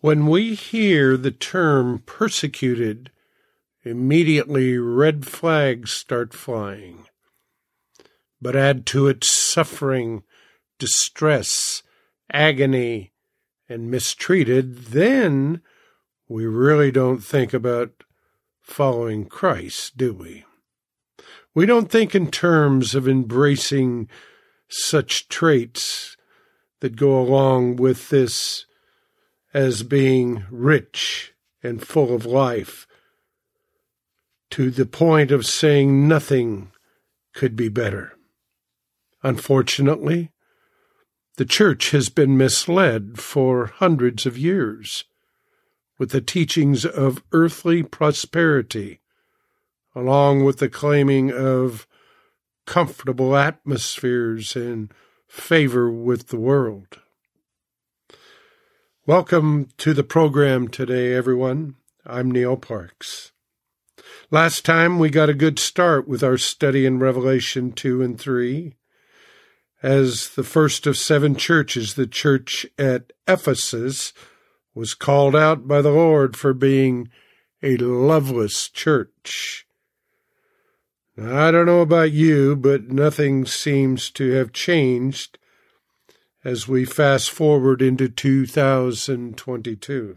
When we hear the term persecuted, immediately red flags start flying. But add to it suffering, distress, agony, and mistreated, then we really don't think about following Christ, do we? We don't think in terms of embracing such traits that go along with this as being rich and full of life, to the point of saying nothing could be better. Unfortunately, the church has been misled for hundreds of years with the teachings of earthly prosperity, along with the claiming of comfortable atmospheres and favor with the world. Welcome to the program today, everyone. I'm Neil Parks. Last time we got a good start with our study in Revelation 2 and 3. As the first of seven churches, the church at Ephesus was called out by the Lord for being a loveless church. Now, I don't know about you, but nothing seems to have changed as we fast forward into 2022.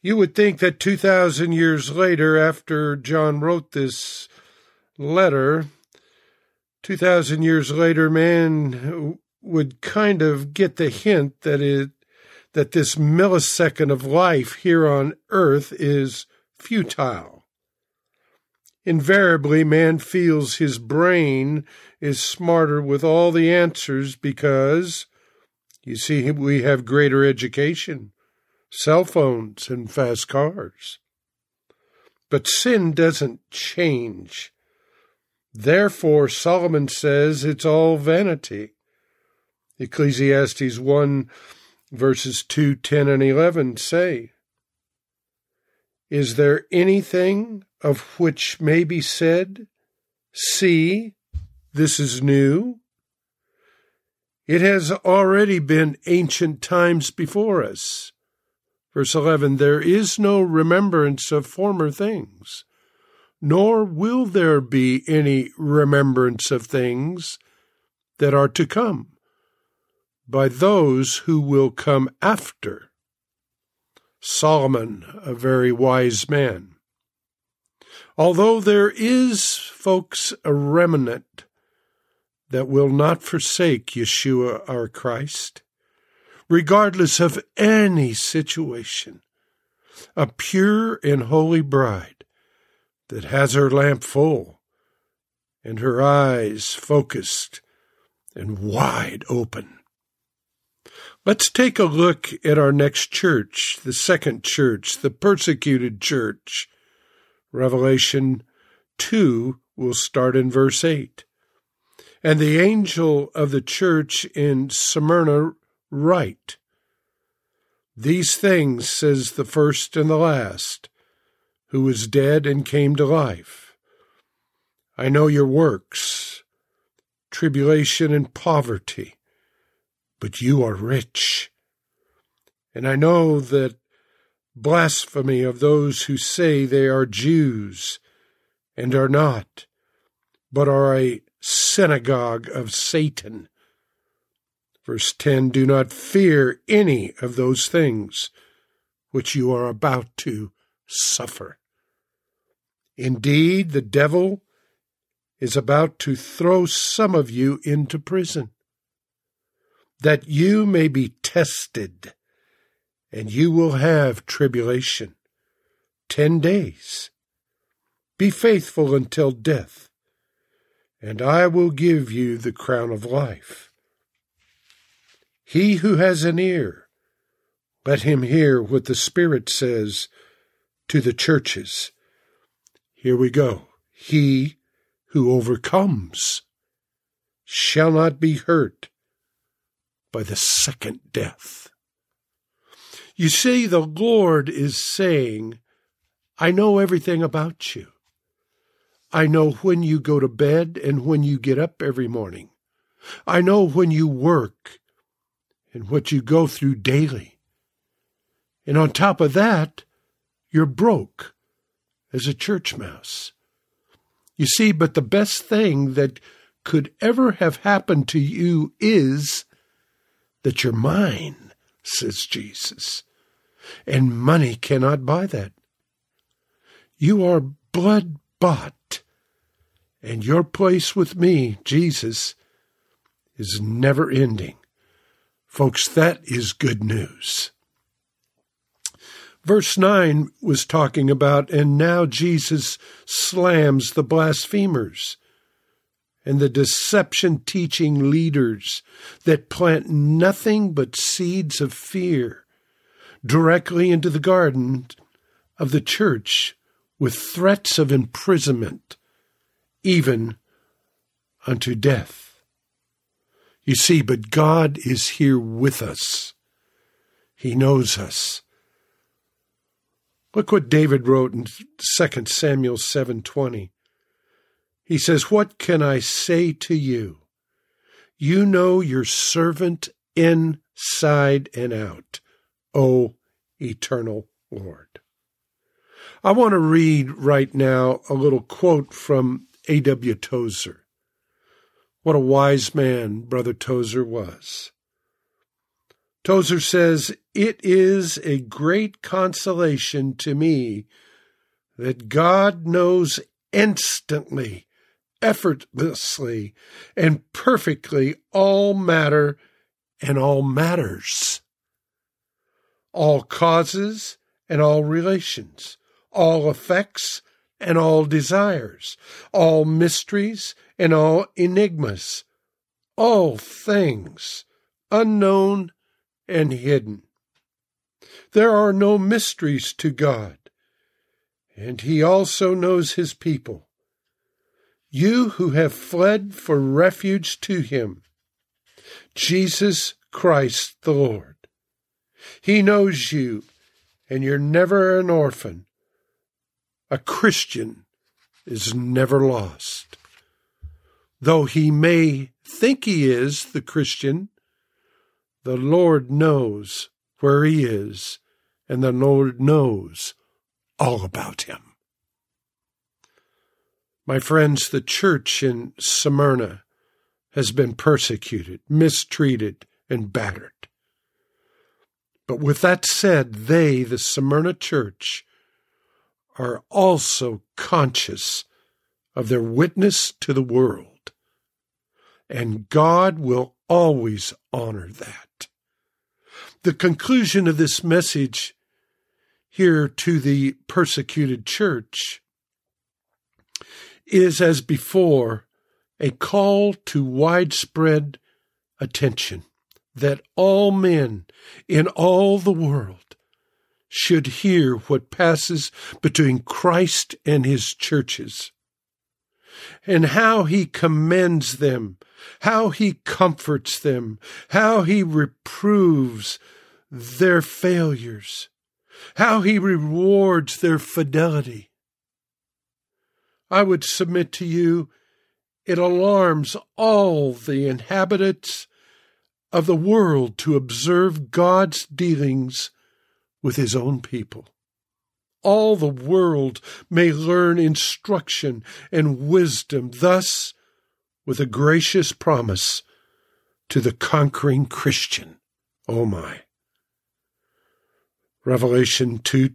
You would think that 2,000 years later, after John wrote this letter, 2,000 years later, man would kind of get the hint that it that this millisecond of life here on earth is futile. Invariably, man feels his brain is smarter with all the answers because, you see, we have greater education, cell phones, and fast cars. But sin doesn't change. Therefore, Solomon says it's all vanity. Ecclesiastes 1 verses 2, 10, and 11 say, Is there anything of which may be said, See, this is new. It has already been ancient times before us. Verse 11 There is no remembrance of former things, nor will there be any remembrance of things that are to come by those who will come after. Solomon, a very wise man. Although there is, folks, a remnant that will not forsake Yeshua our Christ, regardless of any situation, a pure and holy bride that has her lamp full and her eyes focused and wide open. Let's take a look at our next church, the second church, the persecuted church Revelation 2 will start in verse 8. And the angel of the church in Smyrna write, These things says the first and the last, who was dead and came to life. I know your works, tribulation and poverty, but you are rich. And I know that blasphemy of those who say they are Jews and are not, but are a synagogue of Satan. Verse 10 Do not fear any of those things which you are about to suffer. Indeed, the devil is about to throw some of you into prison, that you may be tested and you will have tribulation. Ten days. Be faithful until death, and I will give you the crown of life. He who has an ear, let him hear what the Spirit says to the churches. Here we go. He who overcomes shall not be hurt by the second death. You see, the Lord is saying, I know everything about you. I know when you go to bed and when you get up every morning. I know when you work and what you go through daily. And on top of that, you're broke as a church mouse. You see, but the best thing that could ever have happened to you is that you're mine, says Jesus. And money cannot buy that. You are blood bought, and your place with me, Jesus, is never ending. Folks, that is good news. Verse 9 was talking about, and now Jesus slams the blasphemers and the deception teaching leaders that plant nothing but seeds of fear directly into the garden of the church with threats of imprisonment, even unto death. You see, but God is here with us. He knows us. Look what David wrote in 2 Samuel 7:20. He says, "What can I say to you? You know your servant inside and out, O eternal Lord." I want to read right now a little quote from A.W. Tozer. What a wise man Brother Tozer was. Tozer says, It is a great consolation to me that God knows instantly, effortlessly, and perfectly all matter and all matters, all causes and all relations, all effects and all desires, all mysteries and all enigmas, all things unknown and hidden. There are no mysteries to God, and He also knows His people. You who have fled for refuge to Him, Jesus Christ the Lord. He knows you, and you're never an orphan. A Christian is never lost. Though he may think he is the Christian, the Lord knows where he is, and the Lord knows all about him. My friends, the church in Smyrna has been persecuted, mistreated, and battered. But with that said, they, the Smyrna church, are also conscious of their witness to the world. And God will always honor that the conclusion of this message here to the persecuted church is, as before, a call to widespread attention that all men in all the world should hear what passes between Christ and his churches and how he commends them, how he comforts them, how he reproves their failures, how he rewards their fidelity. I would submit to you, it alarms all the inhabitants of the world to observe God's dealings with his own people all the world may learn instruction and wisdom, thus, with a gracious promise to the conquering Christian. Oh my. Revelation 2,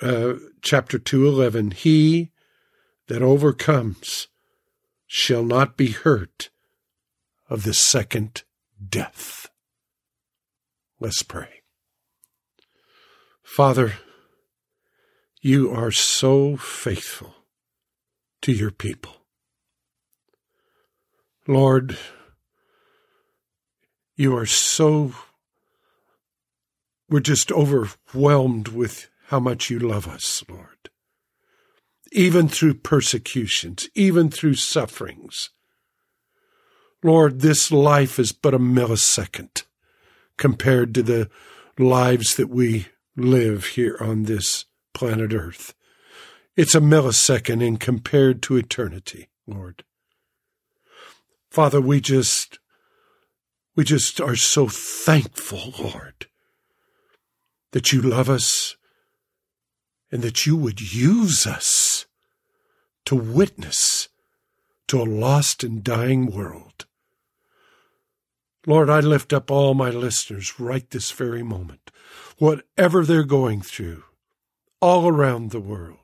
uh, chapter 211 He that overcomes shall not be hurt of the second death. Let's pray. Father, you are so faithful to your people. Lord, you are so, we're just overwhelmed with how much you love us, Lord. Even through persecutions, even through sufferings. Lord, this life is but a millisecond compared to the lives that we live here on this planet Earth. It's a millisecond in compared to eternity, Lord. Father, we just, we just are so thankful, Lord, that you love us and that you would use us to witness to a lost and dying world. Lord, I lift up all my listeners right this very moment, whatever they're going through, all around the world,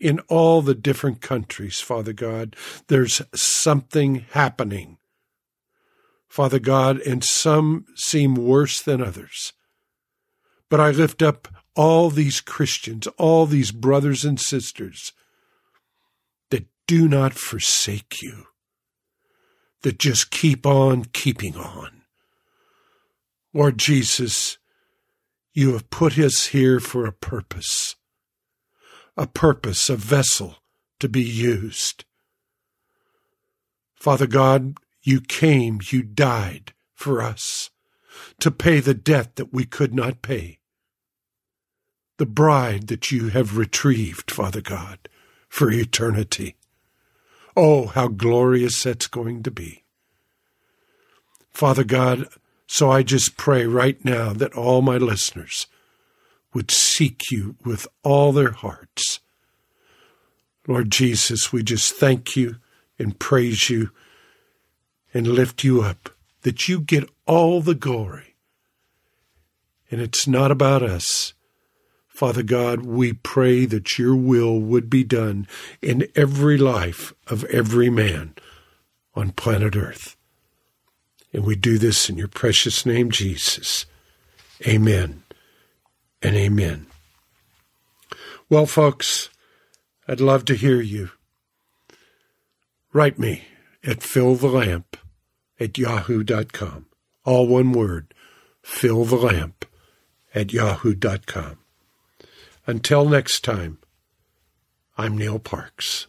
in all the different countries, Father God, there's something happening. Father God, and some seem worse than others. But I lift up all these Christians, all these brothers and sisters that do not forsake you, that just keep on keeping on. Lord Jesus, you have put us here for a purpose, a purpose, a vessel to be used. Father God, you came, you died for us to pay the debt that we could not pay the bride that you have retrieved, Father God, for eternity. Oh, how glorious that's going to be. Father God, so I just pray right now that all my listeners would seek you with all their hearts. Lord Jesus, we just thank you and praise you and lift you up that you get all the glory. And it's not about us. Father God, we pray that your will would be done in every life of every man on planet Earth. And we do this in your precious name, Jesus. Amen and amen. Well, folks, I'd love to hear you. Write me at fillthelamp at yahoo.com. All one word, fillthelamp at yahoo.com. Until next time, I'm Neil Parks.